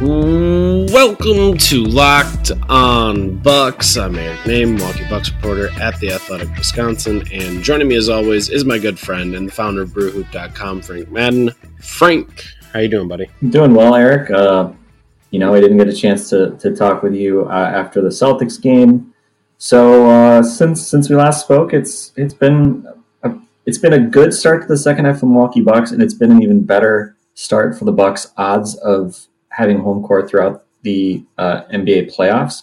Welcome to Locked On Bucks. I'm Eric Nehm, Milwaukee Bucks reporter at the Athletic Wisconsin, and joining me as always is my good friend and the founder of BrewHoop.com, Frank Madden. Frank, how you doing, buddy? Doing well, Eric. Uh, you know, I didn't get a chance to, to talk with you uh, after the Celtics game. So uh, since since we last spoke, it's it's been a, it's been a good start to the second half for Milwaukee Bucks, and it's been an even better start for the Bucks' odds of having home court throughout the uh, NBA playoffs.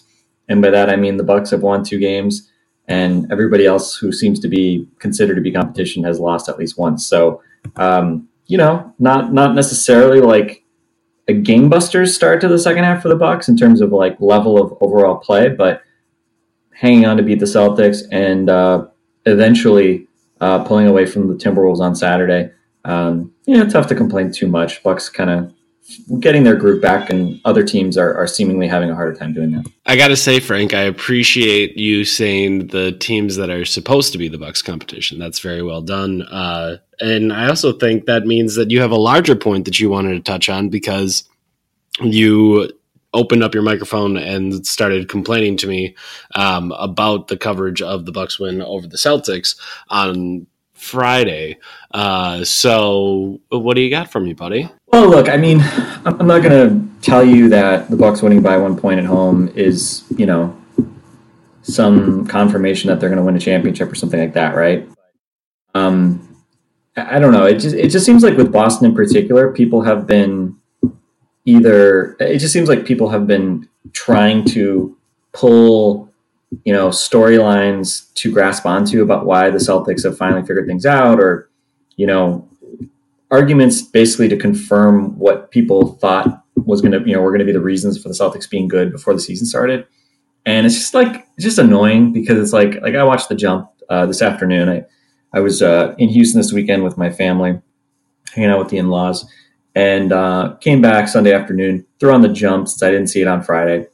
And by that, I mean the Bucks have won two games, and everybody else who seems to be considered to be competition has lost at least once. So, um, you know, not not necessarily like a game busters start to the second half for the Bucks in terms of like level of overall play, but hanging on to beat the Celtics and uh, eventually uh, pulling away from the Timberwolves on Saturday. Um, tough to complain too much. Bucks kind of getting their group back, and other teams are, are seemingly having a harder time doing that. I gotta say, Frank, I appreciate you saying the teams that are supposed to be the Bucks competition. That's very well done. Uh, and I also think that means that you have a larger point that you wanted to touch on because you opened up your microphone and started complaining to me um, about the coverage of the Bucks win over the Celtics on Friday. Uh, so, what do you got for me, buddy? Well, look, I mean, I'm not going to tell you that the Bucks winning by one point at home is, you know, some confirmation that they're going to win a championship or something like that, right? Um, I don't know. It just it just seems like with Boston in particular, people have been either. It just seems like people have been trying to pull, you know, storylines to grasp onto about why the Celtics have finally figured things out, or you know, arguments basically to confirm what people thought was going to, you know, were going to be the reasons for the Celtics being good before the season started. And it's just like it's just annoying because it's like like I watched the jump uh, this afternoon. I I was uh, in Houston this weekend with my family, hanging out with the in laws, and uh, came back Sunday afternoon. Threw on the jump since I didn't see it on Friday,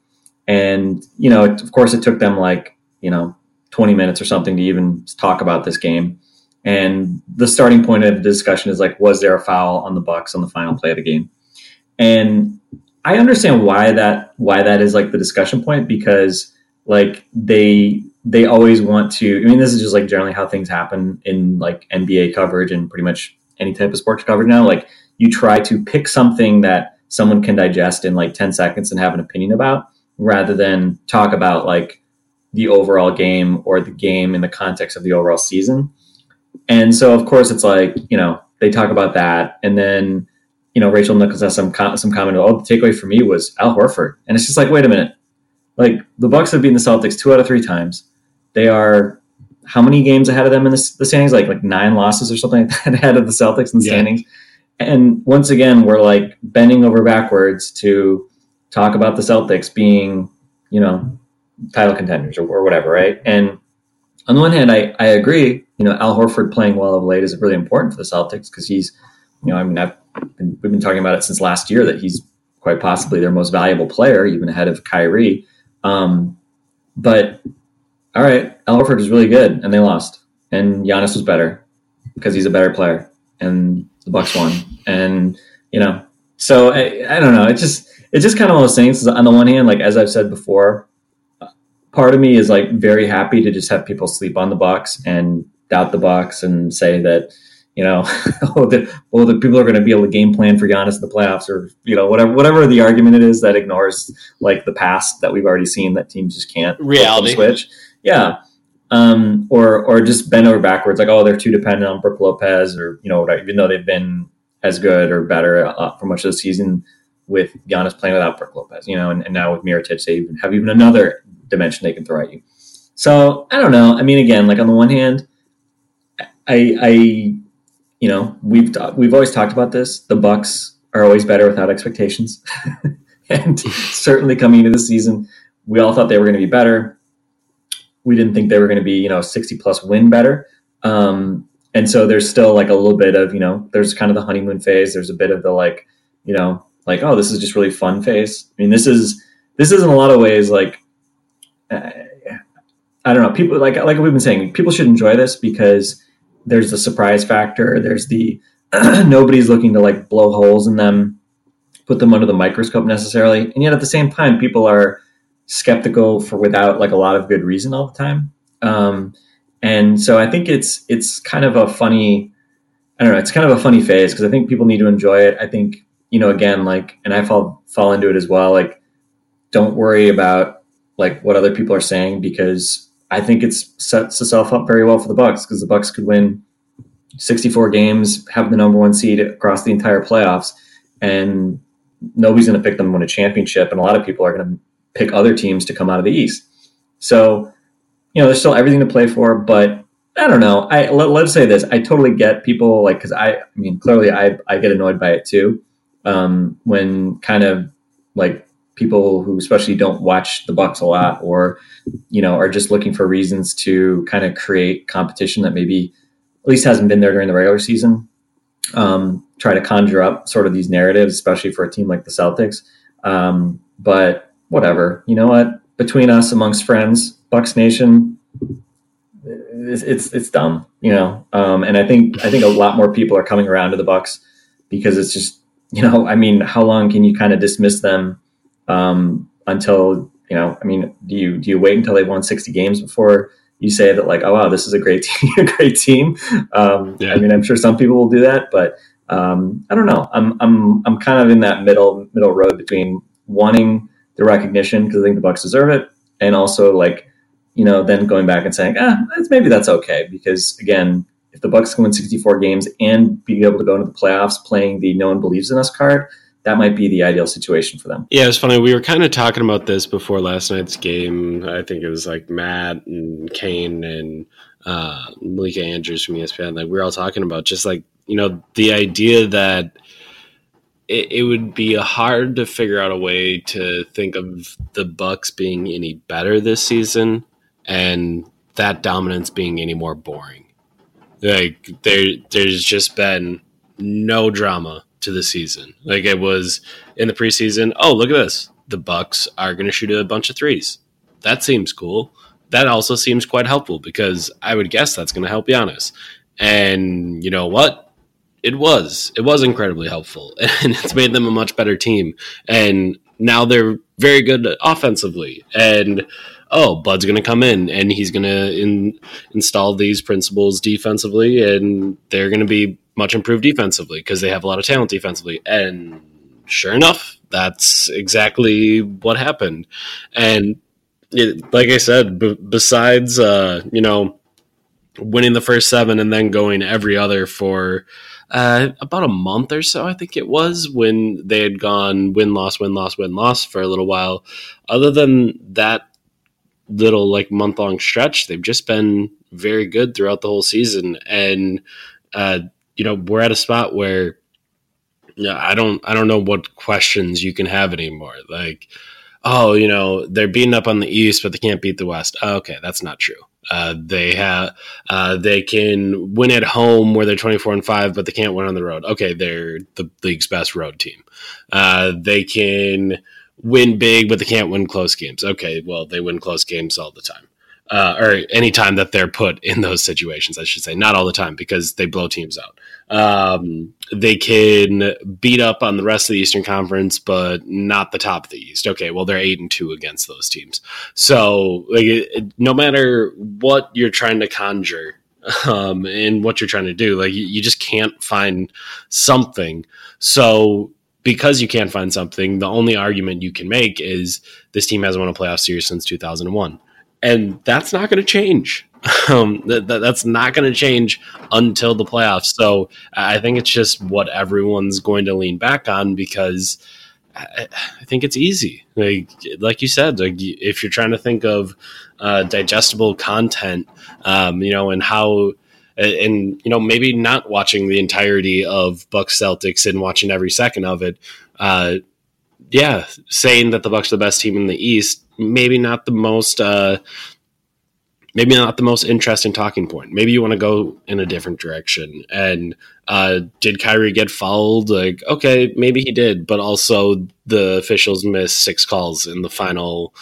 and you know, it, of course, it took them like you know 20 minutes or something to even talk about this game. And the starting point of the discussion is like, was there a foul on the Bucks on the final play of the game? And I understand why that why that is like the discussion point because like they they always want to. I mean, this is just like generally how things happen in like NBA coverage and pretty much any type of sports coverage now. Like you try to pick something that someone can digest in like 10 seconds and have an opinion about rather than talk about like the overall game or the game in the context of the overall season. And so, of course, it's like you know they talk about that, and then you know Rachel Nichols has some com- some comment. Oh, the takeaway for me was Al Horford, and it's just like, wait a minute, like the Bucks have beaten the Celtics two out of three times. They are how many games ahead of them in the, the standings? Like like nine losses or something like that ahead of the Celtics in the Yeah. standings. And once again, we're like bending over backwards to talk about the Celtics being, you know, title contenders or, or whatever, right? And on the one hand, I, I agree. You know, Al Horford playing well of late is really important for the Celtics because he's, you know, I mean, I've been, we've been talking about it since last year that he's quite possibly their most valuable player, even ahead of Kyrie. Um, but all right, Al Horford is really good, and they lost, and Giannis was better because he's a better player, and the Bucks won, and you know, so I, I don't know. It just it's just kind of one of those things. On the one hand, like as I've said before, part of me is like very happy to just have people sleep on the Bucks and doubt the Bucks and say that you know, oh, the, well, the people are going to be able to game plan for Giannis in the playoffs, or you know, whatever whatever the argument it is that ignores like the past that we've already seen that teams just can't Reality. switch. Yeah. Um, or or just bend over backwards, like oh they're too dependent on Brook Lopez, or you know even though they've been as good or better uh, for much of the season, with Giannis playing without Brook Lopez, you know, and, and now with Mirotic, they even have even another dimension they can throw at you. So I don't know. I mean, again, like on the one hand, I, I, you know, we've we've always talked about this. The Bucks are always better without expectations, and certainly coming into the season, we all thought they were going to be better. We didn't think they were going to be, you know, sixty plus win better. Um, and so there's still like a little bit of, you know, there's kind of the honeymoon phase. There's a bit of the like, you know, like oh, this is just really fun phase. I mean, this is this is in a lot of ways like. Uh, I don't know. People like like we've been saying, people should enjoy this because there's the surprise factor. There's the nobody's looking to like blow holes in them, put them under the microscope necessarily, and yet at the same time, people are skeptical for without like a lot of good reason all the time. Um, and so I think it's it's kind of a funny, I don't know, it's kind of a funny phase because I think people need to enjoy it. I think you know again like, and I fall fall into it as well. Like, don't worry about like what other people are saying because I think it sets itself up very well for the Bucks because the Bucks could win 64 games, have the number one seed across the entire playoffs, and nobody's going to pick them to win a championship. And a lot of people are going to pick other teams to come out of the East. So, you know, there's still everything to play for, but I don't know. I let, us say this: I totally get people like because I, I mean, clearly I I get annoyed by it too um, when kind of like people who especially don't watch the Bucks a lot or you know are just looking for reasons to kind of create competition that maybe at least hasn't been there during the regular season um, try to conjure up sort of these narratives especially for a team like the celtics. Um, but whatever you know what? Between us amongst friends bucks nation it's it's, it's dumb you know? Um, and i think i think a lot more people are coming around to the bucks because it's just you know i mean how long can you kind of dismiss them um, until you know. I mean, do you do you wait until they've won sixty games before you say that like, oh wow, this is a great team, a great team? Um, yeah. I mean, I'm sure some people will do that, but um, I don't know. I'm I'm I'm kind of in that middle middle road between wanting the recognition because I think the Bucks deserve it, and also like you know then going back and saying ah maybe that's okay because again if the Bucks can win 64 games and be able to go into the playoffs playing the no one believes in us card, that might be the ideal situation for them. Yeah, it's funny. We were kind of talking about this before last night's game. I think it was like Matt and Kane and uh, Malika Andrews from ESPN. Like we were all talking about just like you know the idea that it, it would be hard to figure out a way to think of the Bucks being any better this season and that dominance being any more boring. Like there, there's just been no drama to the season. Like it was in the preseason. Oh, look at this! The Bucks are going to shoot a bunch of threes. That seems cool. That also seems quite helpful because I would guess that's going to help Giannis. And you know what? It was. It was incredibly helpful, and it's made them a much better team. And now they're very good offensively. And oh, Bud's going to come in and he's going to in, install these principles defensively, and they're going to be much improved defensively because they have a lot of talent defensively. And sure enough, that's exactly what happened. And it, like I said, b- besides uh, you know winning the first seven and then going every other for uh, about a month or so, I think it was when they had gone win loss win loss win loss for a little while. Other than that little like month long stretch, they've just been very good throughout the whole season and. Uh, you know, we're at a spot where yeah, I don't I don't know what questions you can have anymore. Like, oh, you know, they're beating up on the East, but they can't beat the West. Oh, okay, that's not true. Uh, they have uh, they can win at home where they're 24 and 5 but they can't win on the road okay they're the league's best road team uh, they can win big but they can't win close games okay well they win close games all the time uh, or any time that they're put in those situations, I should say, not all the time because they blow teams out. Um, they can beat up on the rest of the Eastern Conference, but not the top of the East. Okay, well they're eight and two against those teams. So like, it, no matter what you're trying to conjure um, and what you're trying to do, like you, you just can't find something. So because you can't find something, the only argument you can make is this team hasn't won a playoff series since 2001 and that's not going to change. Um, that, that, that's not going to change until the playoffs. So I think it's just what everyone's going to lean back on because I, I think it's easy. Like like you said, like if you're trying to think of uh, digestible content, um, you know, and how and you know maybe not watching the entirety of Bucks Celtics and watching every second of it. Uh, yeah, saying that the Bucks are the best team in the East, maybe not the most uh, maybe not the most interesting talking point. Maybe you want to go in a different direction. And uh, did Kyrie get fouled? Like, okay, maybe he did, but also the officials missed six calls in the final,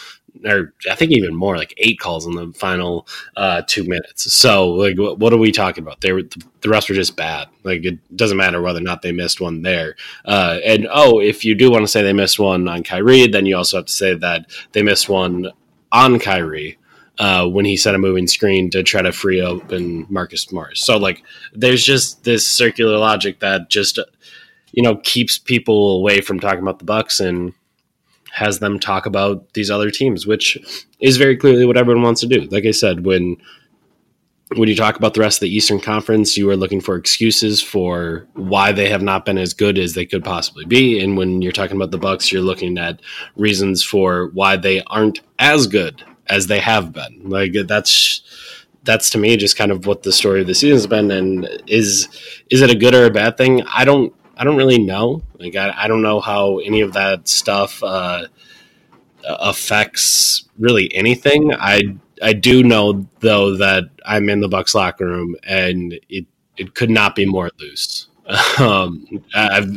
or I think even more, like eight calls in the final uh, two minutes. So, like, what, what are we talking about? They were the rest were just bad. Like, it doesn't matter whether or not they missed one there. Uh, and oh, if you do want to say they missed one on Kyrie, then you also have to say that they missed one on Kyrie uh, when he set a moving screen to try to free open Marcus Morris. So like, there's just this circular logic that just you know keeps people away from talking about the Bucks and has them talk about these other teams, which is very clearly what everyone wants to do. Like I said, when when you talk about the rest of the Eastern Conference, you are looking for excuses for why they have not been as good as they could possibly be. And when you're talking about the Bucks, you're looking at reasons for why they aren't as good as they have been. Like that's that's to me just kind of what the story of the season has been. And is is it a good or a bad thing? I don't I don't really know. Like I, I don't know how any of that stuff uh, affects really anything. I I do know though that I'm in the Bucks locker room and it it could not be more loose. Um, I've,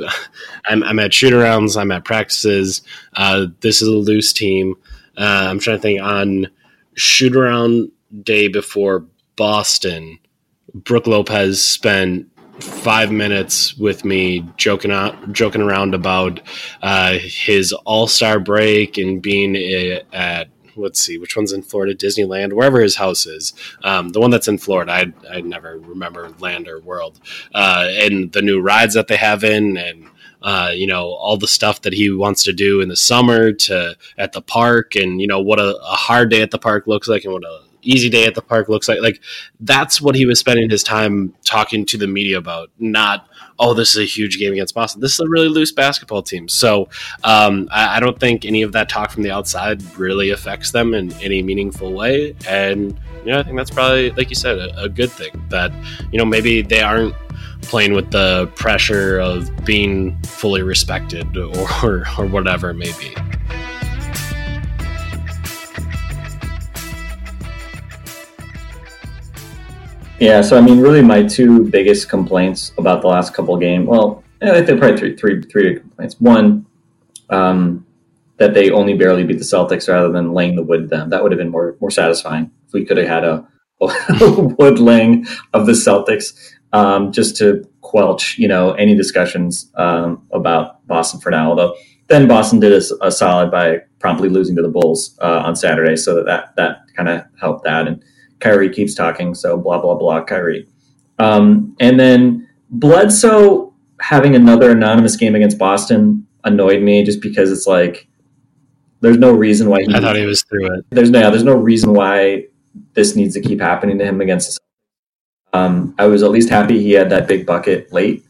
I'm, I'm, at shootarounds. I'm at practices. Uh, this is a loose team. Uh, I'm trying to think on shootaround day before Boston. Brook Lopez spent five minutes with me joking out, joking around about uh, his All Star break and being at let's see which one's in Florida, Disneyland, wherever his house is. Um, the one that's in Florida, I I never remember land or world, uh, and the new rides that they have in and uh, you know, all the stuff that he wants to do in the summer to at the park and, you know, what a, a hard day at the park looks like and what a easy day at the park looks like. Like that's what he was spending his time talking to the media about, not, oh, this is a huge game against Boston. This is a really loose basketball team. So um, I, I, don't think any of that talk from the outside really affects them in any meaningful way. And, you know, I think that's probably, like you said, a, a good thing that, you know, maybe they aren't playing with the pressure of being fully respected or, or whatever it may be. Yeah, so I mean, really, my two biggest complaints about the last couple games. Well, I think probably three, three, three complaints. One, um, that they only barely beat the Celtics rather than laying the wood them. That would have been more more satisfying if we could have had a, a wood laying of the Celtics um, just to quelch, you know, any discussions um, about Boston for now. Although then Boston did a, a solid by promptly losing to the Bulls uh, on Saturday, so that that, that kind of helped that. And Kyrie keeps talking, so blah blah blah, Kyrie. Um, and then Bledsoe having another anonymous game against Boston annoyed me just because it's like there's no reason why he, I thought he was through it. There's no, yeah, there's no reason why this needs to keep happening to him against um, I was at least happy he had that big bucket late.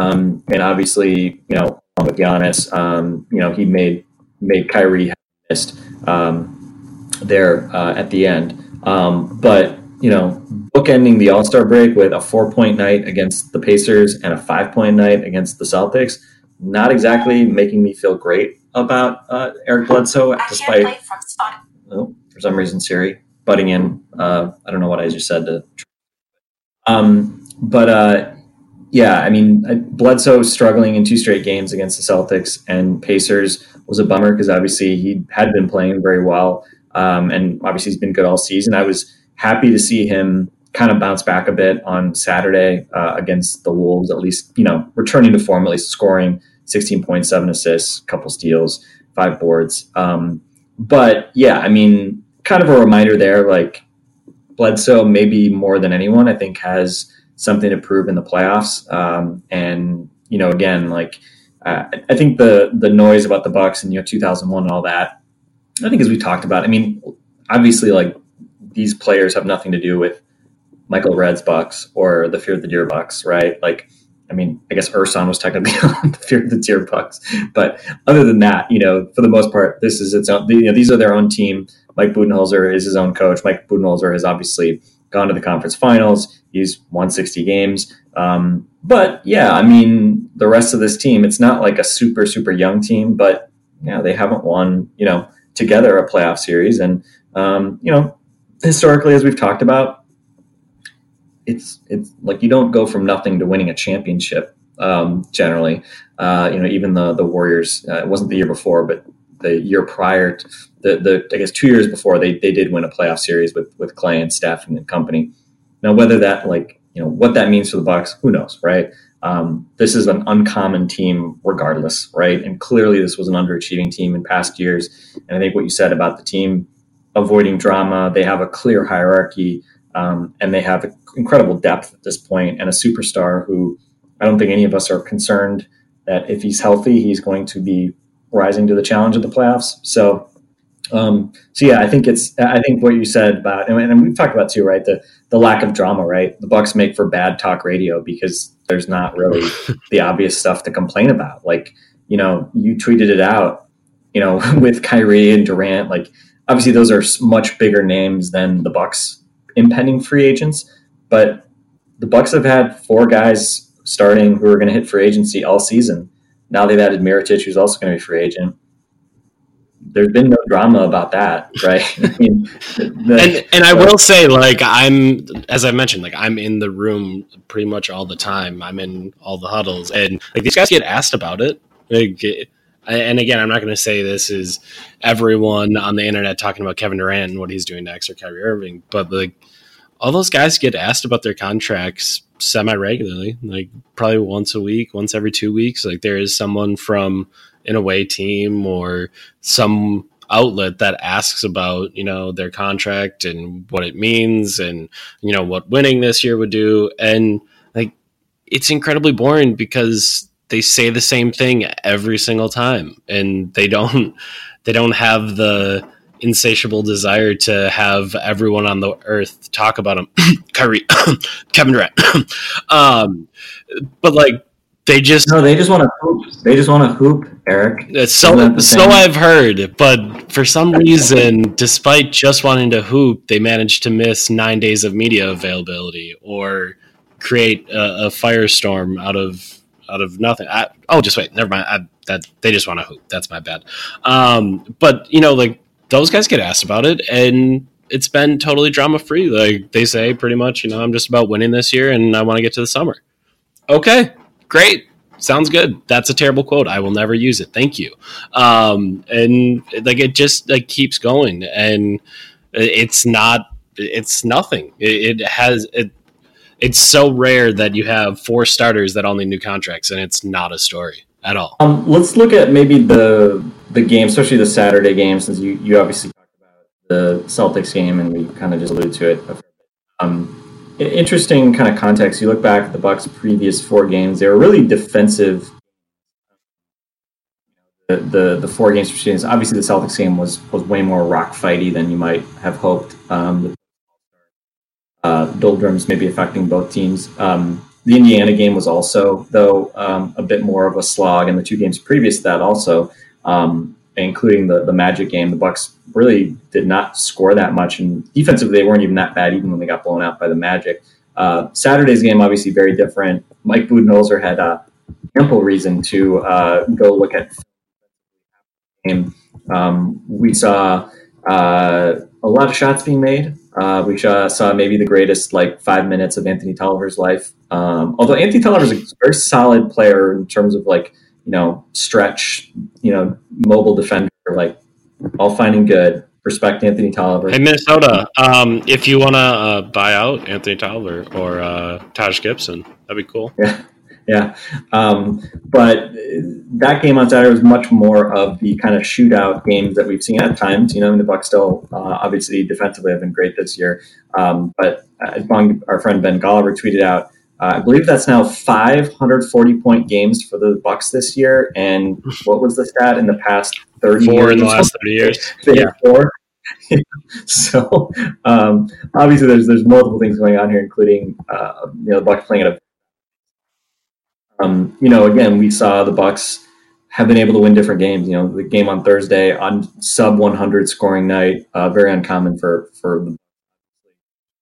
Um, and obviously, you know, with Giannis, um, you know, he made made Kyrie missed um, there uh, at the end. Um, but you know, bookending the All Star break with a four point night against the Pacers and a five point night against the Celtics, not exactly making me feel great about uh, Eric Bledsoe, despite oh, for some reason Siri butting in. Uh, I don't know what I just said to um, but uh, yeah, I mean, Bledsoe struggling in two straight games against the Celtics and Pacers was a bummer because obviously he had been playing very well, um, and obviously he's been good all season. I was happy to see him kind of bounce back a bit on Saturday uh, against the Wolves, at least you know returning to form, at least scoring 16.7 assists, couple steals, five boards. Um, but yeah, I mean, kind of a reminder there, like Bledsoe, maybe more than anyone, I think has something to prove in the playoffs. Um, and you know, again, like uh, I think the the noise about the Bucks and you know 2001 and all that. I think as we talked about, I mean, obviously, like these players have nothing to do with Michael Redd's Bucks or the Fear of the Deer Bucks, right? Like I mean, I guess Ersan was technically on the Fear of the Deer Bucks, but other than that, you know, for the most part, this is its own. You know, these are their own team. Mike Budenholzer is his own coach. Mike Budenholzer has obviously gone to the conference finals. He's won 60 games. Um, but yeah, I mean, the rest of this team, it's not like a super, super young team, but know, they haven't won, you know, together a playoff series. And, um, you know, historically, as we've talked about, it's, it's like you don't go from nothing to winning a championship um, generally. Uh, you know, even the, the Warriors, uh, it wasn't the year before, but the year prior, to, the, the I guess two years before, they, they did win a playoff series with, with Klay and Steph and company. Now, whether that like you know what that means for the Bucks, who knows, right? Um, this is an uncommon team, regardless, right? And clearly, this was an underachieving team in past years. And I think what you said about the team avoiding drama, they have a clear hierarchy, um, and they have incredible depth at this point, and a superstar who I don't think any of us are concerned that if he's healthy, he's going to be rising to the challenge of the playoffs. So um, so yeah, I think it's I think what you said about and, and we've talked about too, right? The the lack of drama, right? The Bucks make for bad talk radio because there's not really the obvious stuff to complain about. Like you know, you tweeted it out, you know, with Kyrie and Durant. Like obviously those are much bigger names than the Bucks impending free agents, but the Bucks have had four guys starting who are going to hit free agency all season. Now they've added Mirotic, who's also going to be free agent there's been no drama about that, right? I mean, the, and and I will say, like I'm, as I mentioned, like I'm in the room pretty much all the time. I'm in all the huddles, and like these guys get asked about it. Like, and again, I'm not going to say this is everyone on the internet talking about Kevin Durant and what he's doing next or Kyrie Irving, but like all those guys get asked about their contracts semi regularly, like probably once a week, once every two weeks. Like there is someone from an away team or some outlet that asks about you know their contract and what it means and you know what winning this year would do. And like it's incredibly boring because they say the same thing every single time. And they don't they don't have the insatiable desire to have everyone on the earth talk about him Kyrie Kevin Durant. Um but like they just no. They just want to hoop. They just want to hoop, Eric. So so I've heard, but for some reason, despite just wanting to hoop, they managed to miss nine days of media availability or create a, a firestorm out of out of nothing. I, oh, just wait. Never mind. I, that they just want to hoop. That's my bad. Um, but you know, like those guys get asked about it, and it's been totally drama free. Like they say, pretty much. You know, I'm just about winning this year, and I want to get to the summer. Okay, great. Sounds good. That's a terrible quote. I will never use it. Thank you. Um, and like it just like keeps going. And it's not it's nothing. It, it, has it it's so rare that you have four starters that all need new contracts and it's not a story at all. Um, let's look at maybe the the game especially the saturday game since you you obviously talked about the celtics game and we kind of just alluded to it um, interesting kind of context. You look back at the Bucks' previous four games; they were really defensive. The the, the four games preceding obviously the Celtics game was was way more rock fighty than you might have hoped. Um, uh, doldrums affecting both teams. Um, the Indiana game was also, though, um, a bit more of a slog, and the two games previous to that also, um, including the the Magic game, the Bucks really did not score that much. And defensively, they weren't even that bad, even when they got blown out by the Magic. Uh, Saturday's game, obviously, very different. Mike Budenholzer had uh, ample reason to uh, go look at game. Um, we saw uh, a lot of shots being made. Uh, we saw, saw, maybe the greatest like five minutes of Anthony Tolliver's life. Um, although Anthony Tolliver is a very solid player in terms of like you know stretch, you know mobile defender, like all fine and good. Respect Anthony Tolliver. Hey Minnesota, um, if you want to uh, buy out Anthony Tolliver or uh, Taj Gibson, that'd be cool. Yeah, yeah. Um, but that game on Saturday was much more of the kind of shootout games that we've seen at times. You know, the Bucks still uh, obviously defensively have been great this year. Um, but as our friend Ben Golliver tweeted out, uh, I believe that's now 540 point games for the Bucks this year. And what was the stat in the past 30 Four years? in the last 30 years. yeah. Four. so um, obviously there's there's multiple things going on here, including uh, you know the Bucks playing at a um, you know, again, we saw the Bucks have been able to win different games. You know, the game on Thursday on sub 100 scoring night, uh, very uncommon for for the.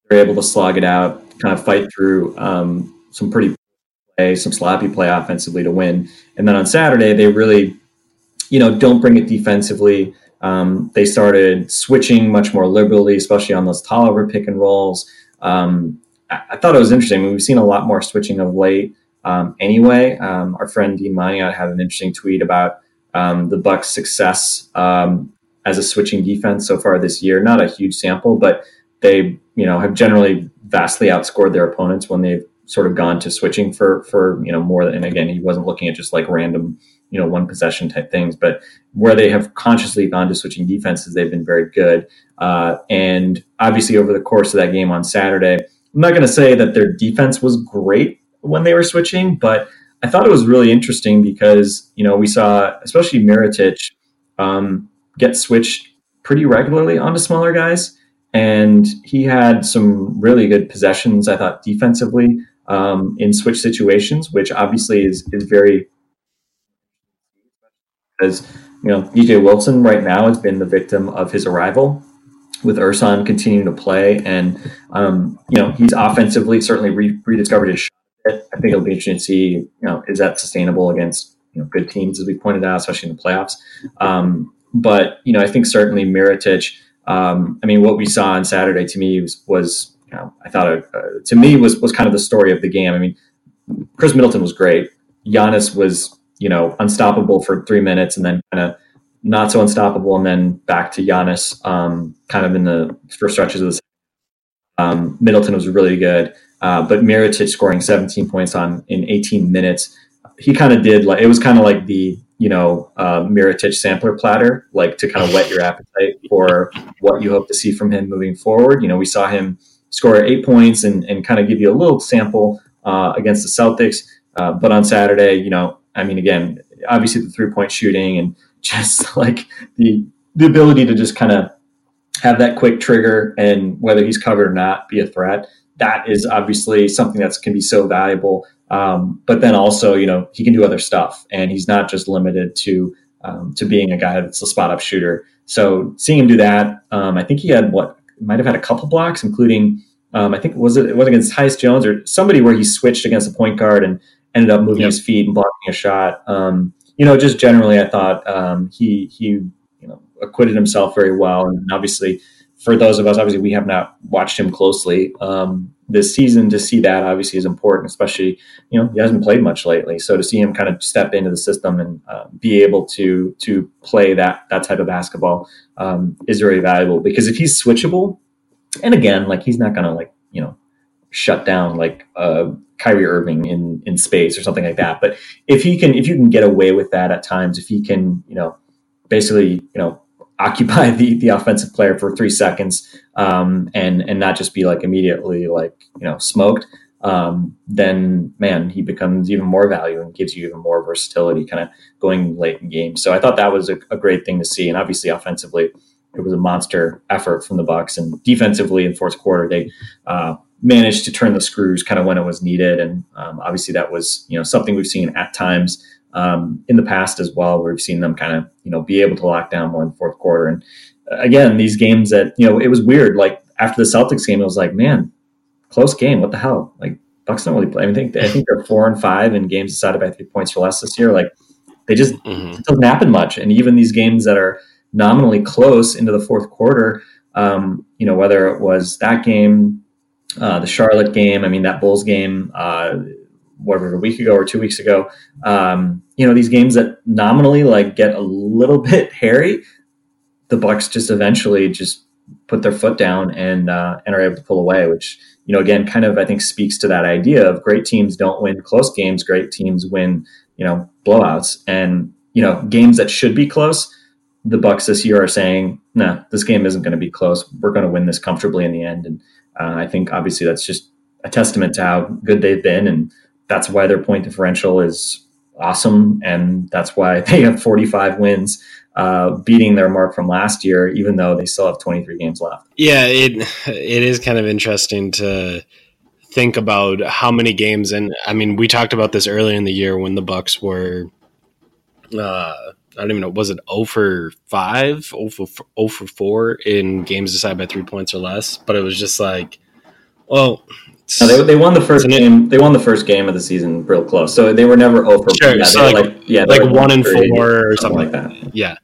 They're able to slog it out, kind of fight through um, some pretty play, some sloppy play offensively to win. And then on Saturday, they really, you know, don't bring it defensively. Um, they started switching much more liberally, especially on those Tolliver pick and rolls. Um, I, I, thought it was interesting. I mean, we've seen a lot more switching of late. Um, anyway, um, our friend Dean Maniot had an interesting tweet about um, the Bucks' success as a switching defense so far this year. Not a huge sample, but they, you know, have generally vastly outscored their opponents when they've sort of gone to switching for for you know more than and again he wasn't looking at just like random you know one possession type things but where they have consciously gone to switching defenses they've been very good. Uh, and obviously over the course of that game on saturday i'm not going to say that their defense was great when they were switching but i thought it was really interesting because you know we saw especially Mirotic um, get switched pretty regularly onto smaller guys and he had some really good possessions i thought defensively um, in switch situations, which obviously is is very because you know DJ Wilson right now has been the victim of his arrival with Ersan continuing to play, and um, you know he's offensively certainly re- rediscovered his shot. I think it'll be interesting to see you know is that sustainable against you know good teams as we pointed out, especially in the playoffs. Um, but you know I think certainly Mirotic. Um, I mean, what we saw on Saturday to me was, was you know, I thought uh, to me was was kind of the story of the game. I mean, Khris Middleton was great. Giannis was you know unstoppable for three minutes, and then kind of not so unstoppable, and then back to Giannis, um, kind of in the first stretches of the. Um, Middleton was really good, uh, but Mirotic scoring 17 points on in 18 minutes. He kind of did like it was kind of like the you know uh, Mirotic sampler platter, like to kind of whet your appetite for what you hope to see from him moving forward. You know, we saw him score eight points and, and kind of give you a little sample uh, against the Celtics. Uh, but on Saturday, you know, I mean, again, obviously the three point shooting and just like the the ability to just kind of have that quick trigger and whether he's covered or not be a threat. That is obviously something that's can be so valuable. Um, but then also, you know, he can do other stuff, and he's not just limited to um, to being a guy that's a spot up shooter. So seeing him do that, um, I think he had what might have had a couple blocks, including um, I think was it, it was against Tyus Jones or somebody where he switched against a point guard and ended up moving yep. his feet and blocking a shot. Um, you know, just generally, I thought um, he he you know acquitted himself very well, and obviously for those of us, obviously we have not watched him closely um, this season. To see that obviously is important, especially you know he hasn't played much lately. So to see him kind of step into the system and uh, be able to to play that that type of basketball um, is very valuable because if he's switchable, and again, like he's not gonna like you know shut down like uh, Kyrie Irving in in space or something like that. But if he can, if you can get away with that at times, if he can, you know, basically, you know, occupy the the offensive player for three seconds um, and and not just be like immediately like you know smoked. Um, then man, he becomes even more value and gives you even more versatility, kind of going late in games. So I thought that was a, a great thing to see, and obviously offensively, it was a monster effort from the Bucks, and defensively in fourth quarter they uh, managed to turn the screws kind of when it was needed, and um, obviously that was you know something we've seen at times um, in the past as well, where we've seen them kind of you know be able to lock down more in the fourth quarter. And uh, again, these games that you know it was weird. Like after the Celtics game, it was like, man, close game. What the hell? Like Bucks don't really play. I think I think they're four and five in games decided by three points or less this year. Like they just mm-hmm. it doesn't happen much. And even these games that are nominally close into the fourth quarter, um, you know, whether it was that game, uh, the Charlotte game, I mean that Bulls game. Uh, whatever a week ago or two weeks ago. Um, you know, these games that nominally like get a little bit hairy, the Bucks just eventually just put their foot down and uh, and are able to pull away, which you know again kind of I think speaks to that idea of great teams don't win close games, great teams win you know blowouts, and you know games that should be close. The Bucks this year are saying, "No, nah, this game isn't going to be close. We're going to win this comfortably in the end." And uh, I think obviously that's just a testament to how good they've been and that's why their point differential is awesome, and that's why they have 45 wins, uh, beating their mark from last year, even though they still have 23 games left. Yeah, it it is kind of interesting to think about how many games, and I mean, we talked about this earlier in the year when the Bucks were, uh, I don't even know, was it 0 for 5, 0 for, 0 for 4 in games decided by three points or less? But it was just like, well, no, they, they won the first game. They won the first game of the season real close. So they were never over. Sure, yeah, so like, like yeah, like one and four or something like that. Yeah.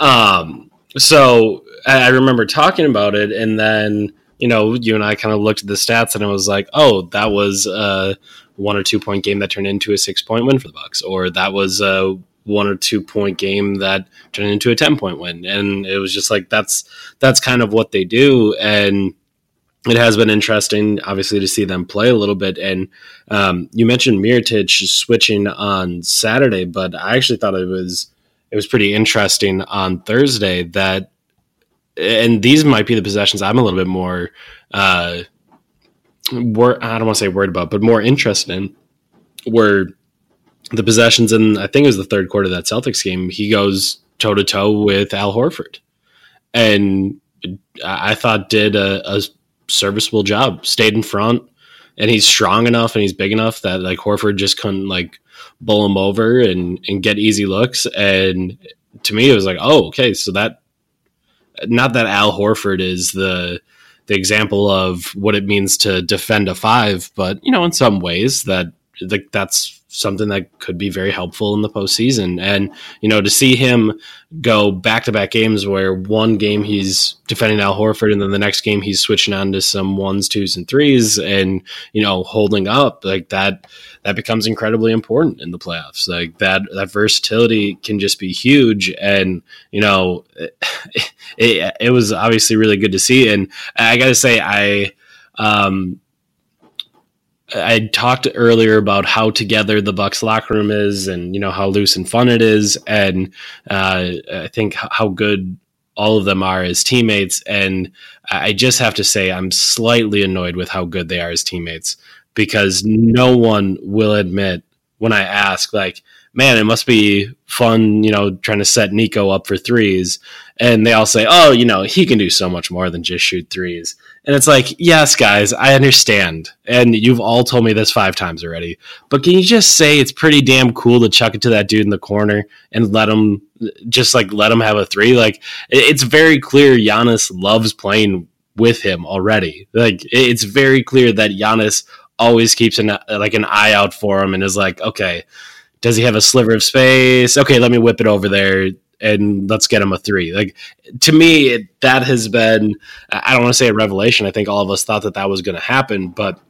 Um, so I I remember talking about it, and then you know, you and I kind of looked at the stats, and it was like, oh, that was a one or two point game that turned into a six point win for the Bucks, or that was a one or two point game that turned into a ten point win, and it was just like that's that's kind of what they do, and it has been interesting, obviously, to see them play a little bit. And um, you mentioned Mirotic switching on Saturday, but I actually thought it was it was pretty interesting on Thursday that, and these might be the possessions I'm a little bit more, uh, wor- I don't want to say worried about, but more interested in, were the possessions in I think it was the third quarter of that Celtics game. He goes toe to toe with Al Horford, and I thought did a, a serviceable job. Stayed in front, and he's strong enough and he's big enough that like Horford just couldn't like bowl him over and and get easy looks. And to me, it was like, oh, okay, so that not that Al Horford is the the example of what it means to defend a five, but you know, in some ways that like that's something that could be very helpful in the postseason. And you know, to see him go back to back games where one game he's defending Al Horford, and then the next game he's switching on to some ones, twos, and threes, and you know, holding up like that. That becomes incredibly important in the playoffs. Like that, that versatility can just be huge. And you know, it, it, it was obviously really good to see. And I got to say, I. Um, I talked earlier about how together the Bucks locker room is, and you know how loose and fun it is, and uh, I think how good all of them are as teammates. And I just have to say, I'm slightly annoyed with how good they are as teammates because no one will admit when I ask, like, man, it must be fun, you know, trying to set Nico up for threes. And they all say, oh, you know, he can do so much more than just shoot threes. And it's like, yes, guys, I understand. And you've all told me this five times already. But can you just say it's pretty damn cool to chuck it to that dude in the corner and let him just like let him have a three? Like, it's very clear Giannis loves playing with him already. Like, it's very clear that Giannis always keeps an uh, like an eye out for him and is like, okay, does he have a sliver of space? Okay, let me whip it over there and let's get him a three. Like to me, it, that has been I don't want to say a revelation. I think all of us thought that that was going to happen, but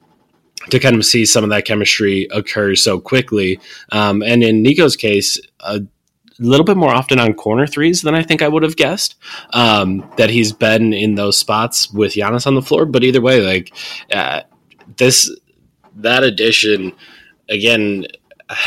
to kind of see some of that chemistry occur so quickly, um, and in Nico's case. a little bit more often on corner threes than I think I would have guessed. Um, that he's been in those spots with Giannis on the floor, but either way, like uh, this, that addition again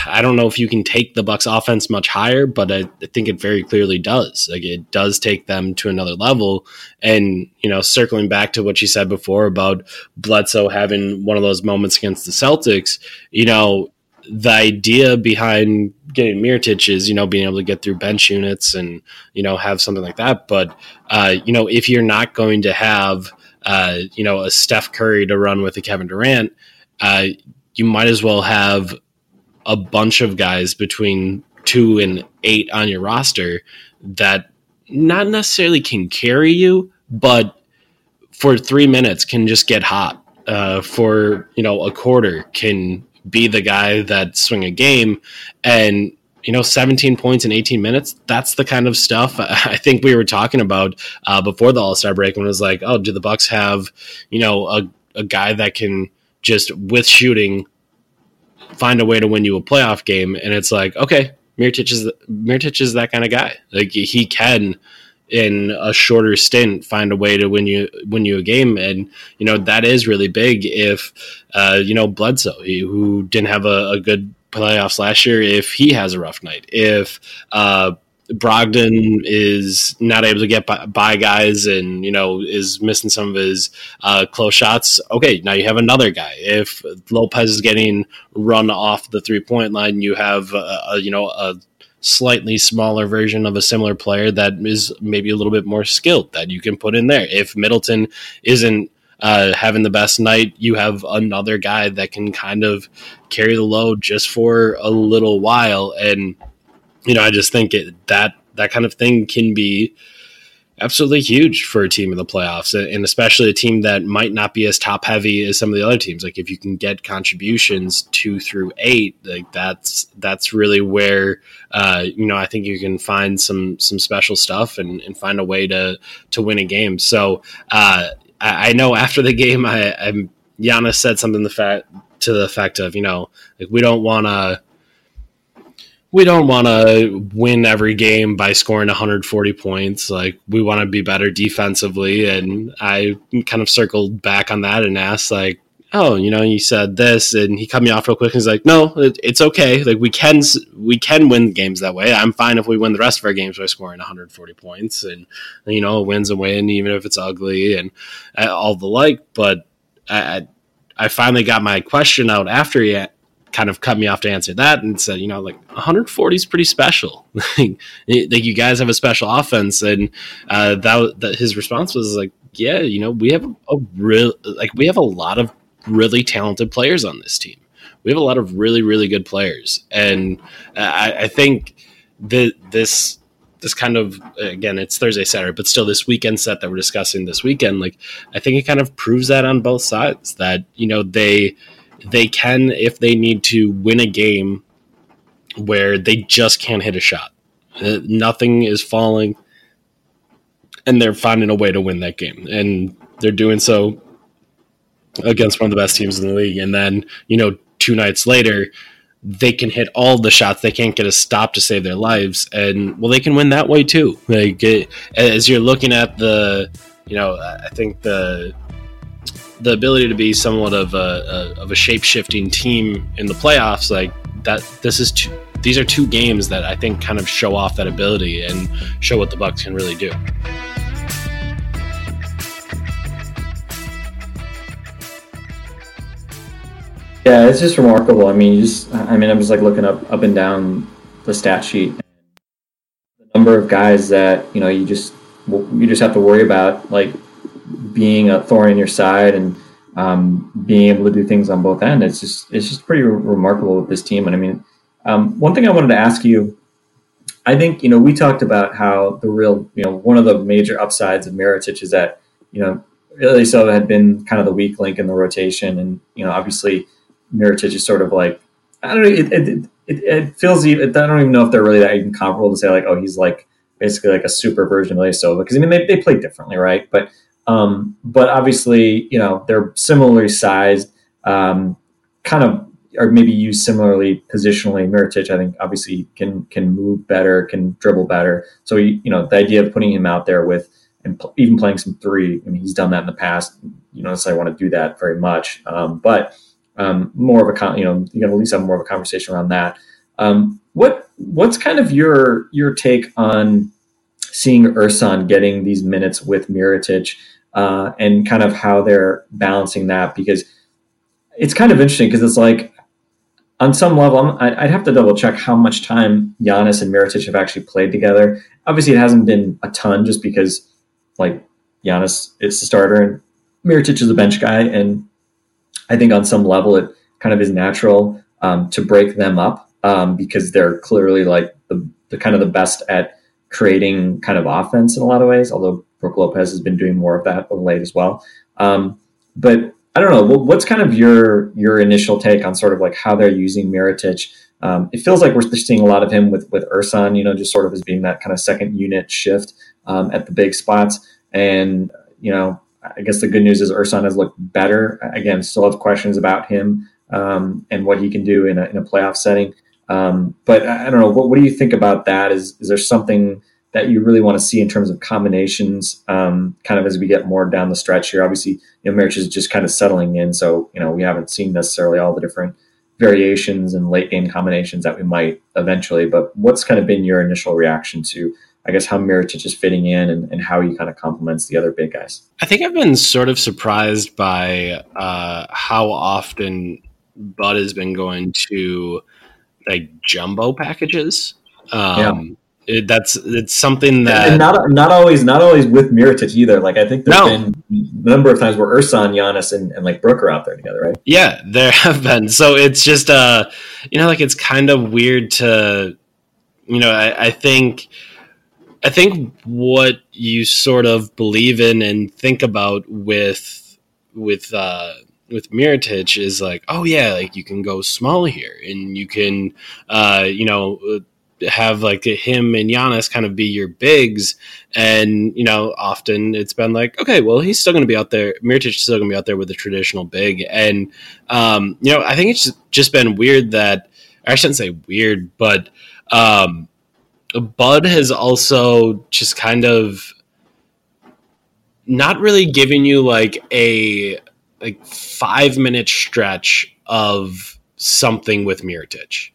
I don't know if you can take the Bucks offense much higher, but I, I, think it very clearly does. Like it does take them to another level. And, you know, circling back to what you said before about Bledsoe having one of those moments against the Celtics, you know, the idea behind getting Mirotic is, you know, being able to get through bench units and, you know, have something like that. But, uh, you know, if you're not going to have, uh, you know, a Steph Curry to run with a Kevin Durant, uh, you might as well have a bunch of guys between two and eight on your roster that not necessarily can carry you, but for three minutes can just get hot. Uh, for you know a quarter can be the guy that swing a game, and you know 17 points in 18 minutes. That's the kind of stuff I think we were talking about uh, before the All Star break when it was like, oh, do the Bucks have you know a a guy that can just with shooting find a way to win you a playoff game. And it's like, okay, Mirotic is Mirotic is that kind of guy. Like he can in a shorter stint find a way to win you win you a game and you know that is really big if uh you know Bledsoe who didn't have a, a good playoffs last year if he has a rough night if uh Brogdon is not able to get by, by, guys and you know is missing some of his uh, close shots. Okay, now you have another guy. If Lopez is getting run off the three point line, you have a, a, you know a slightly smaller version of a similar player that is maybe a little bit more skilled that you can put in there. If Middleton isn't uh, having the best night, you have another guy that can kind of carry the load just for a little while. And, you know, I just think it, that that kind of thing can be absolutely huge for a team in the playoffs, and especially a team that might not be as top heavy as some of the other teams. Like if you can get contributions two through eight, like that's that's really where uh, you know I think you can find some some special stuff and, and find a way to to win a game. So uh, I, I, know after the game, I, I'm Giannis said something the fact to the effect of you know like we don't want to we don't want to win every game by scoring 140 points. Like we want to be better defensively. And I kind of circled back on that and asked, like, oh, you know, you said this, and he cut me off real quick. And he's like, no, it, it's okay. Like we can we can win games that way. I'm fine if we win the rest of our games by scoring 140 points, and you know, a win's a win, even if it's ugly and uh, all the like. But I I finally got my question out after he kind of cut me off to answer that and said, you know, like 140 is pretty special. like you guys have a special offense, and uh, that, that his response was like, yeah, you know, we have a real like we have a lot of really talented players on this team. We have a lot of really really good players, and I, I think that this this kind of again it's thursday saturday but still this weekend set that we're discussing this weekend like i think it kind of proves that on both sides that you know they they can if they need to win a game where they just can't hit a shot. Uh, nothing is falling, and they're finding a way to win that game, and they're doing so against one of the best teams in the league. And then you know, two nights later, they can hit all the shots. They can't get a stop to save their lives, and well, they can win that way too. Like as you're looking at the, you know, I think the the ability to be somewhat of a, a of a shape shifting team in the playoffs, like that. This is two, these are two games that I think kind of show off that ability and show what the Bucks can really do. Yeah, it's just remarkable. I mean, you just I mean, I'm just like looking up up and down the stat sheet. The number of guys that you know you just you just have to worry about like being a thorn in your side and um, being able to do things on both ends. It's just it's just pretty re- remarkable with this team. And I mean, um, one thing I wanted to ask you, I think you know we talked about how the real you know one of the major upsides of Mirotic is that you know so had been kind of the weak link in the rotation, and you know obviously Mirotic is sort of like I don't know it it, it, it feels I don't even know if they're really that even comparable to say like oh he's like basically like a super version of Ilyasova because I mean they, they play differently right but um, but obviously, you know, they're similarly sized, um, kind of, or maybe used similarly positionally. Mirotic, I think, obviously can can move better, can dribble better. So, you know, the idea of putting him out there with and p- even playing some three, I mean, he's done that in the past. You don't necessarily want to do that very much, um, but um, more of a con- you know you to at least have more of a conversation around that. Um, what what's kind of your your take on seeing Ersan getting these minutes with Mirotic? Uh, and kind of how they're balancing that because it's kind of interesting because it's like on some level, i would have to double check how much time Giannis and Mirotic have actually played together. Obviously, it hasn't been a ton just because like Giannis is the starter and Mirotic is a bench guy, and I think on some level it kind of is natural um, to break them up um, because they're clearly like the, the kind of the best at creating kind of offense in a lot of ways. Although Brook Lopez has been doing more of that of late as well. Um, but I don't know. What's kind of your your initial take on sort of like how they're using Mirotic? Um, it feels like we're seeing a lot of him with with Ersan, you know, just sort of as being that kind of second unit shift um, at the big spots. And you know, I guess the good news is Ersan has looked better. Again, still have questions about him um, and what he can do in a, in a playoff setting. Um, but I don't know. What, what do you think about that? Is is there something that you really want to see in terms of combinations, um, kind of as we get more down the stretch here. Obviously, you know, Mirotic is just kind of settling in, so you know we haven't seen necessarily all the different variations and late game combinations that we might eventually. But what's kind of been your initial reaction to, I guess, how Mirotic is fitting in and, and how he kind of complements the other big guys? I think I've been sort of surprised by uh, how often Bud has been going to like jumbo packages. Um, yeah It, that's it's something that and not not always not always with Mirotic either. Like I think there's No. been a number of times where Ersan, Giannis, and, and like Brook are out there together, right? Yeah, there have been. So it's just uh you know, like it's kind of weird to you know, I, I think I think what you sort of believe in and think about with with uh with Mirotic is like, oh yeah, like you can go small here and you can uh you know have like him and Giannis kind of be your bigs and you know often it's been like okay well he's still going to be out there Mirotic is still going to be out there with a traditional big and um, you know I think it's just, been weird that I shouldn't say weird but um, Bud has also just kind of not really giving you like a like five minute stretch of something with Mirotic.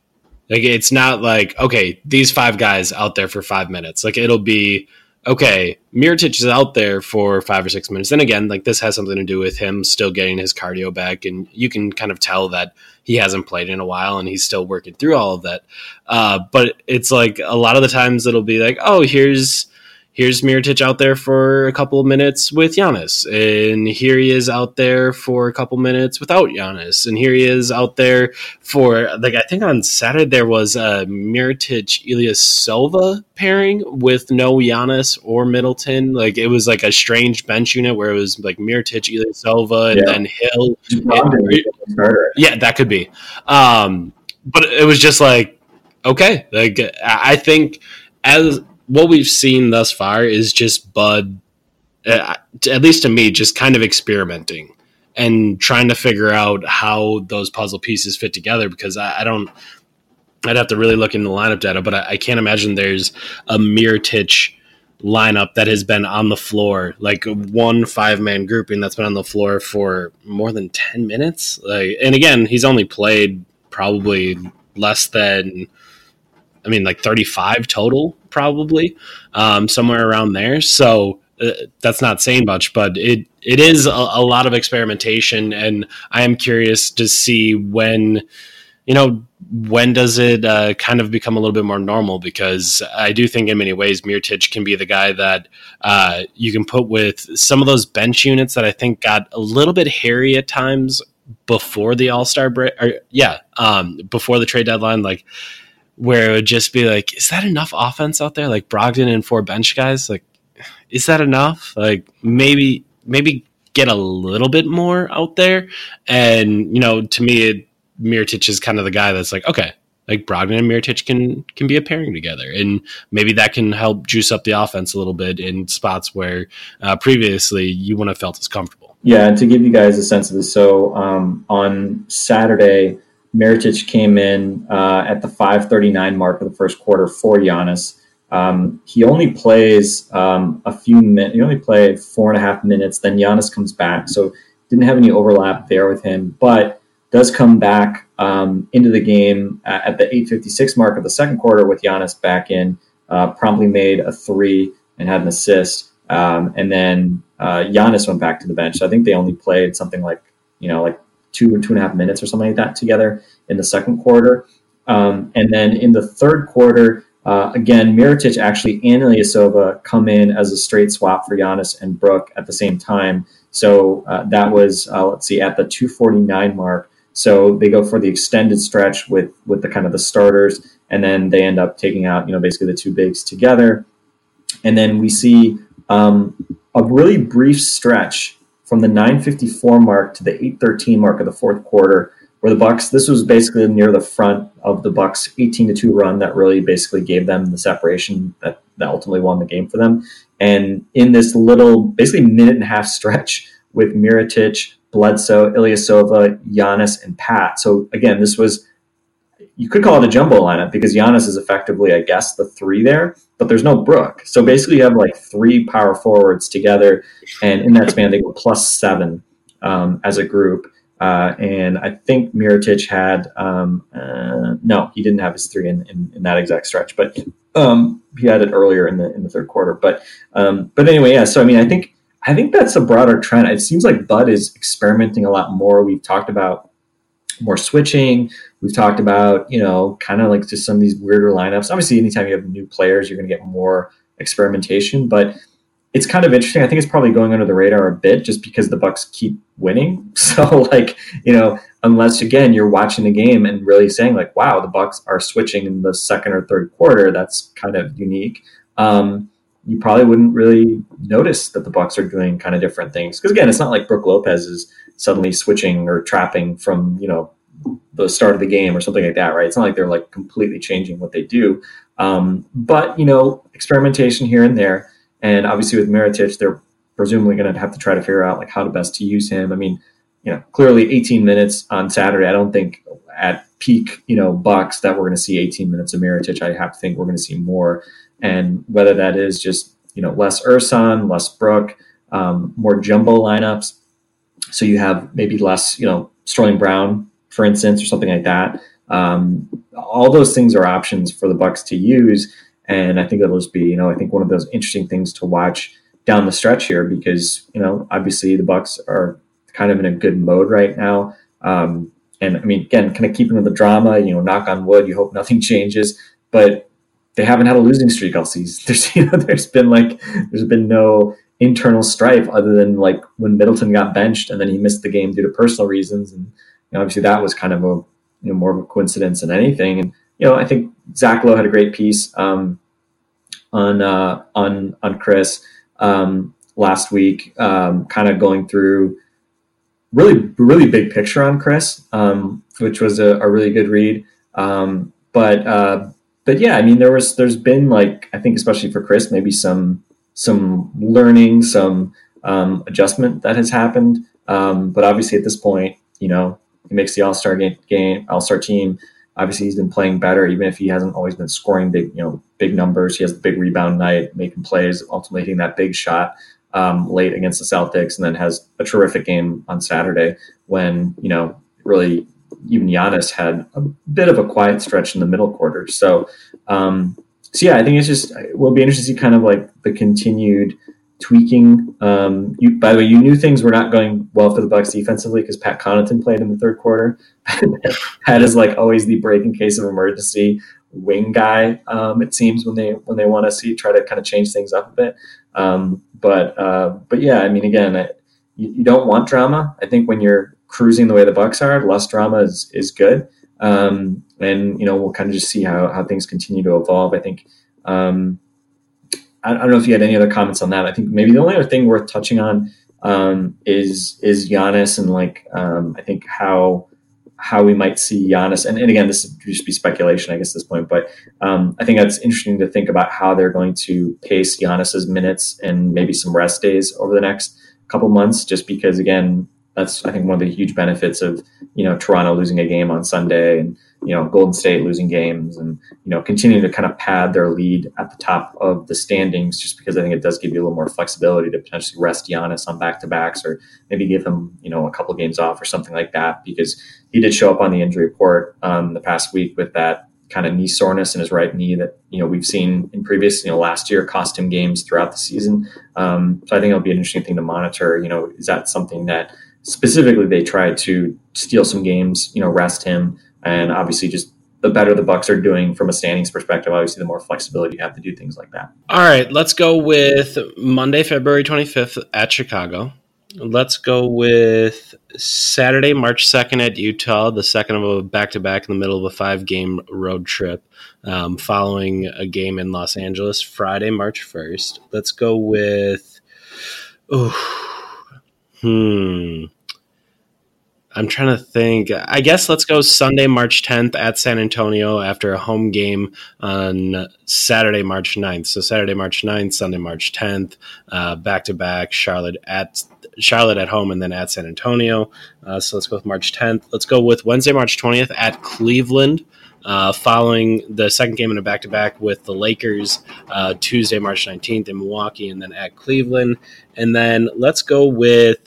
Like it's not like okay, these five guys out there for five minutes. Like it'll be okay. Mirotic is out there for five or six minutes. Then again, like this has something to do with him still getting his cardio back, and you can kind of tell that he hasn't played in a while and he's still working through all of that. Uh, but it's like a lot of the times it'll be like, oh, here's here's Mirotic out there for a couple of minutes with Giannis, and here he is out there for a couple minutes without Giannis, and here he is out there for like I think on Saturday there was a Mirotic Elias Silva pairing with no Giannis or Middleton. Like it was like a strange bench unit where it was like Mirotic, Elias Silva, and Yeah. then Hill. Brogdon was the starter. Yeah, that could be. Um, but it was just like, okay, like I think as what we've seen thus far is just Bud, uh, at least to me, just kind of experimenting and trying to figure out how those puzzle pieces fit together. Because I, I don't, I'd have to really look into the lineup data, but I, I can't imagine there's a Mirotic lineup that has been on the floor, like one five man grouping that's been on the floor for more than 10 minutes. Like, and again, he's only played probably less than, I mean, like 35 total, probably, um, somewhere around there. So uh, that's not saying much, but it, it is a, a lot of experimentation. And I am curious to see when, you know, when does it uh, kind of become a little bit more normal? Because I do think in many ways Mirotic can be the guy that uh, you can put with some of those bench units that I think got a little bit hairy at times before the All Star break. Or, yeah, um, before the trade deadline, like where it would just be like, is that enough offense out there? Like Brogdon and four bench guys, like is that enough? Like maybe maybe get a little bit more out there. And you know, to me, it, Mirotic is kind of the guy that's like, okay, like Brogdon and Mirotic can can be a pairing together, and maybe that can help juice up the offense a little bit in spots where uh, previously you wouldn't have felt as comfortable. Yeah, and to give you guys a sense of this, so um, on Saturday, Mirotic came in uh, at the 5:39 mark of the first quarter for Giannis. Um, he only plays um, a few minutes. He only played four and a half minutes. Then Giannis comes back, so didn't have any overlap there with him, but does come back um, into the game at at the 8:56 mark of the second quarter with Giannis back in. Uh, promptly made a three and had an assist, um, and then uh, Giannis went back to the bench. So I think they only played something like you know like two or two and a half minutes or something like that together in the second quarter. Um, and then in the third quarter, uh, again, Mirotic actually and Ilyasova come in as a straight swap for Giannis and Brook at the same time. So uh, that was, uh, let's see, at the 249 mark. So they go for the extended stretch with with the kind of the starters, and then they end up taking out, you know, basically the two bigs together. And then we see um, a really brief stretch from the 954 mark to the 813 mark of the fourth quarter where the bucks this was basically near the front of the bucks 18 to 2 run that really basically gave them the separation that, that ultimately won the game for them and in this little basically minute and a half stretch with Mirotic, Bledsoe, Ilyasova, Giannis, and Pat. So again, this was you could call it a jumbo lineup because Giannis is effectively, I guess, the three there, but there's no Brook. So basically, you have like three power forwards together, and in that span, they go plus seven um, as a group. Uh, and I think Mirotic had um, uh, no, he didn't have his three in, in, in that exact stretch, but um, he had it earlier in the in the third quarter. But um, but anyway, yeah. So I mean, I think I think that's a broader trend. It seems like Bud is experimenting a lot more. We've talked about more switching. We've talked about, you know, kind of like just some of these weirder lineups. Obviously, anytime you have new players, you're going to get more experimentation, but it's kind of interesting. I think it's probably going under the radar a bit just because the Bucks keep winning. So like, you know, unless again you're watching the game and really saying like, wow, the Bucks are switching in the second or third quarter, that's kind of unique. Um, you probably wouldn't really notice that the Bucks are doing kind of different things. Because again, it's not like Brook Lopez is suddenly switching or trapping from, you know, the start of the game or something like that, right? It's not like they're like completely changing what they do. Um, but, you know, experimentation here and there. And obviously with Mirotic, they're presumably going to have to try to figure out like how to best to use him. I mean, you know, clearly 18 minutes on Saturday. I don't think at peak, you know, Bucks that we're going to see 18 minutes of Mirotic. I have to think we're going to see more. And whether that is just, you know, less Ersan, less Brook, um, more jumbo lineups. So you have maybe less, you know, Sterling Brown, for instance, or something like that. Um, all those things are options for the Bucks to use. And I think it'll just be, you know, I think one of those interesting things to watch down the stretch here because, you know, obviously the Bucks are kind of in a good mode right now. Um, and I mean, again, kind of keeping with the drama, you know, knock on wood, you hope nothing changes, but they haven't had a losing streak all season. There's, you know, there's been like, there's been no internal strife other than like when Middleton got benched and then he missed the game due to personal reasons. And you know, obviously that was kind of a, you know, more of a coincidence than anything. And, you know, I think Zach Lowe had a great piece um, on, uh, on, on Khris um, last week, um, kind of going through, really really big picture on Khris, um, which was a, a, really good read. Um, but uh, but yeah, I mean there was there's been like I think especially for Khris maybe some some learning, some um, adjustment that has happened. Um, but obviously at this point, you know, he makes the All Star game, game All Star team. Obviously, he's been playing better, even if he hasn't always been scoring big, you know, big numbers. He has the big rebound night, making plays, ultimately hitting that big shot um, late against the Celtics, and then has a terrific game on Saturday when you know really even Giannis had a bit of a quiet stretch in the middle quarter. So, um, so yeah, I think it's just it will be interesting to see kind of like the continued tweaking. Um, you, by the way, you knew things were not going well for the Bucks defensively because Pat Connaughton played in the third quarter. Pat is like always the break in case of emergency wing guy. Um, it seems when they when they want to see try to kind of change things up a bit. Um, but uh, but yeah, I mean, again, I, you, you, don't want drama. I think when you're cruising the way the Bucks are, less drama is is good. Um, and you know, we'll kind of just see how how things continue to evolve. I think. Um, I, I, don't know if you had any other comments on that. I think maybe the only other thing worth touching on um, is is Giannis and like um, I think how how we might see Giannis. And, and again, this would just be speculation, I guess, at this point. But um, I think that's interesting to think about how they're going to pace Giannis's minutes and maybe some rest days over the next couple months. Just because, again, that's I think one of the huge benefits of you know Toronto losing a game on Sunday and you know Golden State losing games and you know continuing to kind of pad their lead at the top of the standings just because I think it does give you a little more flexibility to potentially rest Giannis on back to backs or maybe give him you know a couple games off or something like that because he did show up on the injury report um, the past week with that kind of knee soreness in his right knee that you know we've seen in previous you know last year cost him games throughout the season. Um, so I think it'll be an interesting thing to monitor. You know, is that something that specifically they tried to steal some games, you know, rest him? And obviously, just the better the Bucks are doing from a standings perspective, obviously, the more flexibility you have to do things like that. All right, let's go with Monday, February 25th at Chicago. Let's go with Saturday, March 2nd at Utah, the second of a back to back in the middle of a five game road trip, um, following a game in Los Angeles, Friday, March 1st. Let's go with. Ooh, hmm. I'm trying to think. I guess let's go Sunday, March 10th at San Antonio after a home game on Saturday, March 9th. So Saturday, March 9th, Sunday, March 10th, back to back. Charlotte at Charlotte at home and then at San Antonio. Uh, so let's go with March 10th. Let's go with Wednesday, March 20th at Cleveland. Uh, following the second game in a back to back with the Lakers uh, Tuesday, March 19th in Milwaukee, and then at Cleveland. And then let's go with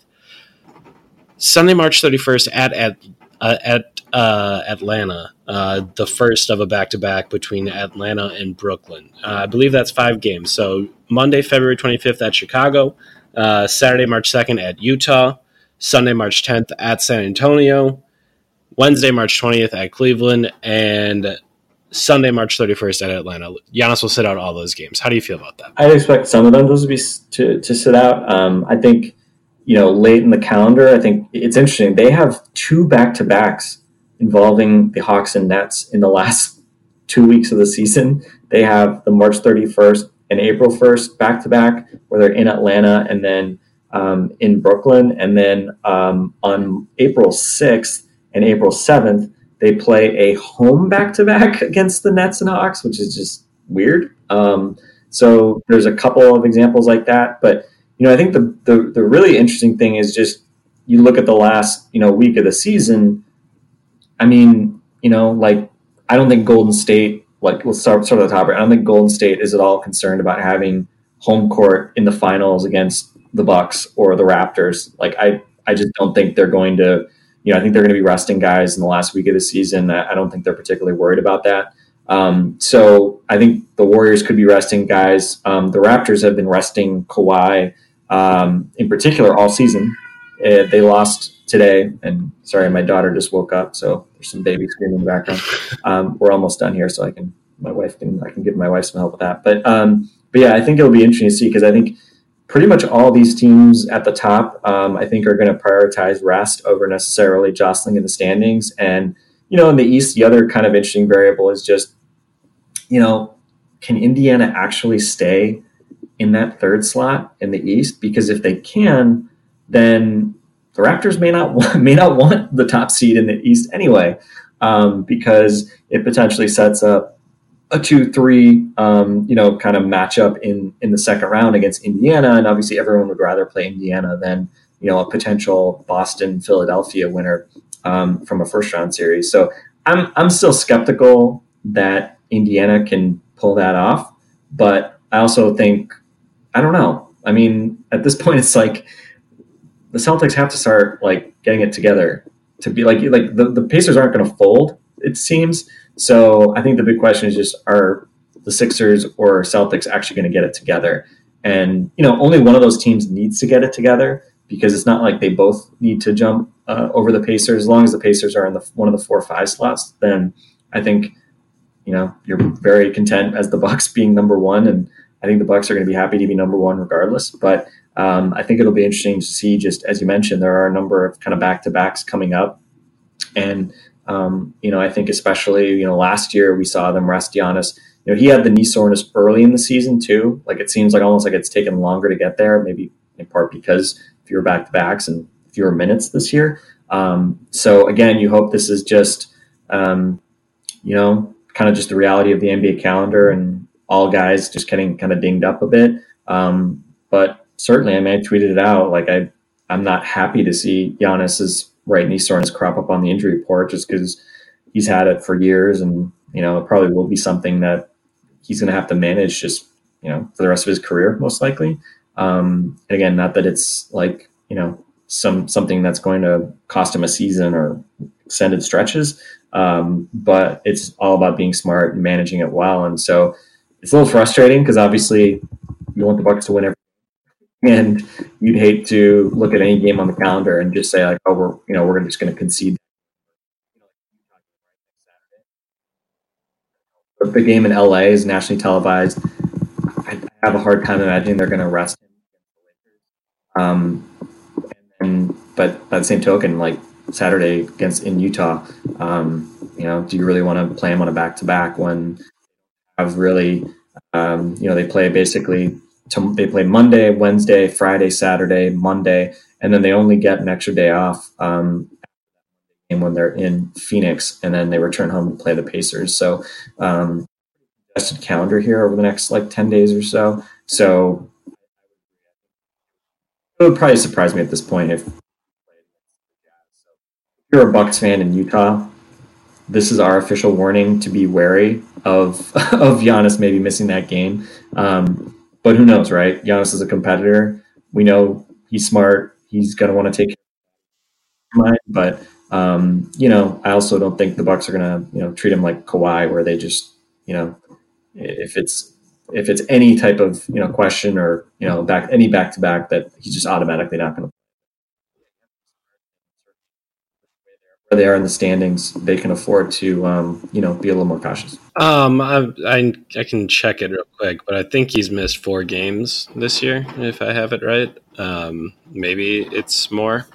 Sunday, March 31st at at uh, at uh, Atlanta, uh, the first of a back to back between Atlanta and Brooklyn. Uh, I believe that's five games. So Monday, February 25th at Chicago, uh, Saturday, March 2nd at Utah, Sunday, March 10th at San Antonio, Wednesday, March 20th at Cleveland, and Sunday, March 31st at Atlanta. Giannis will sit out all those games. How do you feel about that? I'd expect some of them to be to, to sit out. Um, I think you know late in the calendar. I think it's interesting. They have two back to backs involving the Hawks and Nets in the last two weeks of the season. They have the March 31st and April 1st back to back, where they're in Atlanta and then um, in Brooklyn, and then um, on April 6th and April 7th they play a home back to back against the Nets and Hawks, which is just weird. Um, so there's a couple of examples like that, but you know, I think the, the the really interesting thing is just you look at the last you know week of the season. I mean, you know, like I don't think Golden State. Like let's start start at the top. I don't think Golden State is at all concerned about having home court in the finals against the Bucks or the Raptors. Like I I just don't think they're going to you know, I think they're going to be resting guys in the last week of the season. I don't think they're particularly worried about that. Um, so I think the Warriors could be resting guys. Um, the Raptors have been resting Kawhi um, in particular all season. Uh, they lost today, and sorry, my daughter just woke up, so there's some baby screaming in the background. Um, we're almost done here, so I can my wife can I can give my wife some help with that. But um, but yeah, I think it'll be interesting to see because I think pretty much all these teams at the top, um, I think, are going to prioritize rest over necessarily jostling in the standings. And, you know, in the East, the other kind of interesting variable is just, you know, can Indiana actually stay in that third slot in the East? Because if they can, then the Raptors may not want, may not want the top seed in the East anyway, um, because it potentially sets up a two three um, you know kind of matchup in in the second round against Indiana, and obviously everyone would rather play Indiana than you know a potential Boston Philadelphia winner um, from a first round series. So I'm I'm still skeptical that Indiana can pull that off, but I also think I don't know. I mean, at this point, it's like the Celtics have to start like getting it together to be like like the, the Pacers aren't going to fold. It seems so I think the big question is just are the Sixers or Celtics actually going to get it together? And you know, only one of those teams needs to get it together because it's not like they both need to jump uh, over the Pacers. As long as the Pacers are in the one of the four or five slots, then I think you know you're very content as the Bucks being number one, and I think the Bucks are going to be happy to be number one regardless. But um, I think it'll be interesting to see. Just as you mentioned, there are a number of kind of back to backs coming up, and um, you know, I think especially, you know, last year we saw them rest Giannis. You know, he had the knee soreness early in the season too. Like it seems like almost like it's taken longer to get there, maybe in part because fewer back to backs and fewer minutes this year. Um, so again, you hope this is just, um, you know, kind of just the reality of the NBA calendar and all guys just getting kind of dinged up a bit. Um, but certainly, I mean, I tweeted it out. Like I, I'm not happy to see Giannis's right knee soreness crop up on the injury report just because he's had it for years, and you know it probably will be something that he's going to have to manage just you know for the rest of his career most likely. Um, and again, not that it's like you know some something that's going to cost him a season or extended stretches, um, but it's all about being smart and managing it well. And so it's a little frustrating because obviously you want the Bucks to win every and you'd hate to look at any game on the calendar and just say like, oh, we're you know we're just going to concede. But the game in LA is nationally televised. I have a hard time imagining they're going to rest him. Um, and but by the same token, like Saturday against in Utah, um, you know, do you really want to play him on a back to back when I've really, um, you know, they play basically to, they play Monday, Wednesday, Friday, Saturday, Monday, and then they only get an extra day off um, when they're in Phoenix, and then they return home to play the Pacers. So, um, calendar here over the next like ten days or so. So, it would probably surprise me at this point if you're a Bucks fan in Utah. This is our official warning to be wary of of Giannis maybe missing that game. Um, but who knows, right? Giannis is a competitor. We know he's smart. He's to want to take mind, but um, you know, I also don't think the Bucks are to you know treat him like Kawhi, where they just you know if it's if it's any type of you know question or you know back any back to back that he's just automatically not going to. Where they are in the standings, they can afford to, um, you know, be a little more cautious. Um, I, I I can check it real quick, but I think he's missed four games this year, if I have it right. Um, maybe it's more.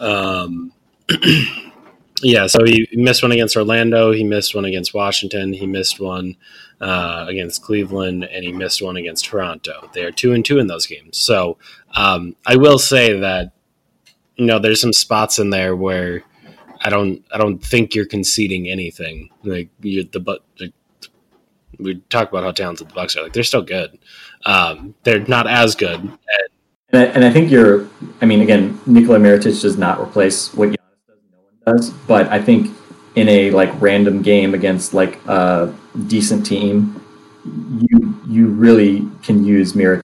Um, yeah, so he missed one against Orlando. He missed one against Washington. He missed one uh, against Cleveland, and he missed one against Toronto. They are two and two in those games. So um, I will say that you know there's some spots in there where I don't I don't think you're conceding anything. Like you the but like, we talk about how talented the Bucks are. Like they're still good. Um, they're not as good. And I, and I think you're. I mean, again, Nikola Mirotic does not replace what Giannis does. No one does. But I think in a like random game against like a decent team, you you really can use Mirotic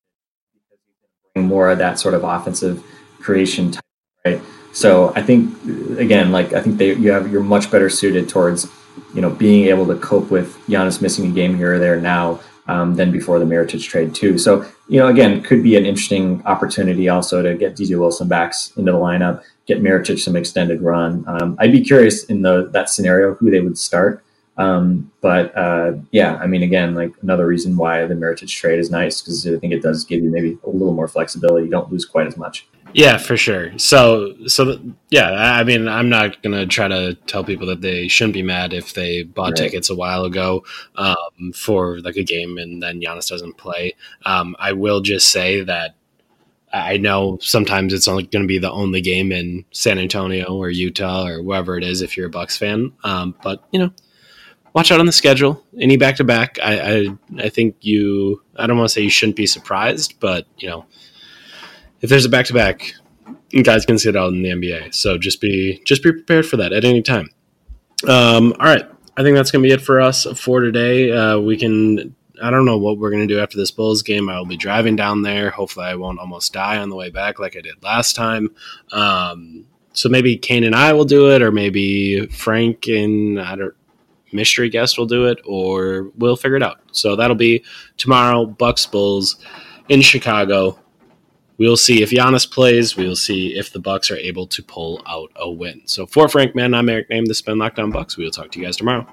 more of that sort of offensive creation type, right? So I think again, like I think they you have you're much better suited towards you know being able to cope with Giannis missing a game here or there now um, than before the Mirotic trade too. So you know again could be an interesting opportunity also to get DJ Wilson back into the lineup, get Mirotic some extended run. Um, I'd be curious in the that scenario who they would start. Um, but uh, yeah, I mean, again, like another reason why the Mirotic trade is nice because I think it does give you maybe a little more flexibility. You don't lose quite as much. Yeah, for sure. So, so yeah, I mean, I'm not gonna try to tell people that they shouldn't be mad if they bought right. tickets a while ago um, for like a game and then Giannis doesn't play. Um, I will just say that I know sometimes it's only going to be the only game in San Antonio or Utah or wherever it is if you're a Bucks fan. Um, but you know, watch out on the schedule. Any back to back, I I think you. I don't want to say you shouldn't be surprised, but you know if there's a back to back, you guys can sit out in the NBA. So just be just be prepared for that at any time. Um, all right, I think that's gonna be it for us for today. Uh, we can. I don't know what we're gonna do after this Bulls game. I will be driving down there. Hopefully, I won't almost die on the way back like I did last time. Um, so maybe Kane and I will do it, or maybe Frank and I don't mystery guest will do it, or we'll figure it out. So that'll be tomorrow. Bucks Bulls in Chicago. We'll see if Giannis plays. We'll see if the Bucks are able to pull out a win. So for Frank Man, I'm Eric. This has been Locked Bucks. We will talk to you guys tomorrow.